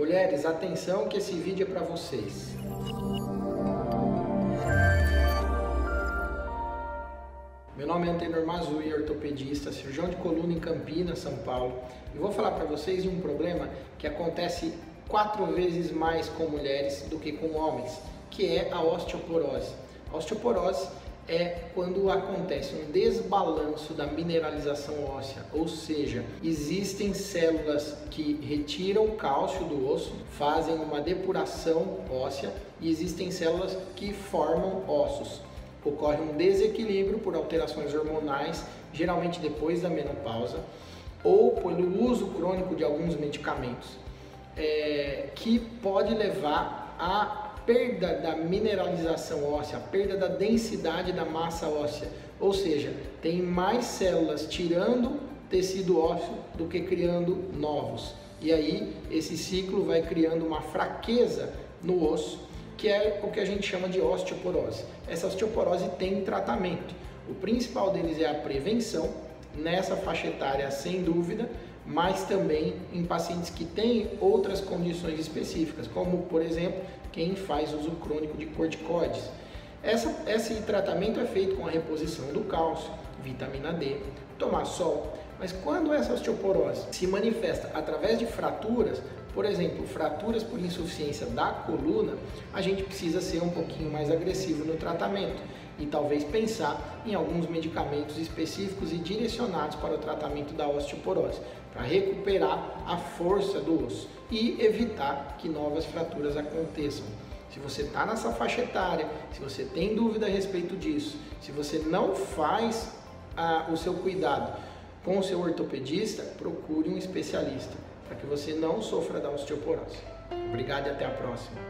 Mulheres, atenção que esse vídeo é para vocês. Meu nome é Antenor Mazui, ortopedista, cirurgião de coluna em Campinas, São Paulo. E vou falar para vocês de um problema que acontece quatro vezes mais com mulheres do que com homens, que é a osteoporose. A osteoporose é quando acontece um desbalanço da mineralização óssea, ou seja, existem células que retiram cálcio do osso, fazem uma depuração óssea e existem células que formam ossos. Ocorre um desequilíbrio por alterações hormonais, geralmente depois da menopausa, ou pelo uso crônico de alguns medicamentos, é, que pode levar a perda da mineralização óssea, a perda da densidade da massa óssea. Ou seja, tem mais células tirando tecido ósseo do que criando novos. E aí esse ciclo vai criando uma fraqueza no osso, que é o que a gente chama de osteoporose. Essa osteoporose tem tratamento. O principal deles é a prevenção, nessa faixa etária sem dúvida, mas também em pacientes que têm outras condições específicas, como por exemplo quem faz uso crônico de corticoides. Essa, esse tratamento é feito com a reposição do cálcio, vitamina D, tomar sol. Mas quando essa osteoporose se manifesta através de fraturas, por exemplo, fraturas por insuficiência da coluna, a gente precisa ser um pouquinho mais agressivo no tratamento e talvez pensar em alguns medicamentos específicos e direcionados para o tratamento da osteoporose, para recuperar a força do osso e evitar que novas fraturas aconteçam. Se você está nessa faixa etária, se você tem dúvida a respeito disso, se você não faz ah, o seu cuidado com o seu ortopedista, procure um especialista para que você não sofra da osteoporose. Obrigado e até a próxima.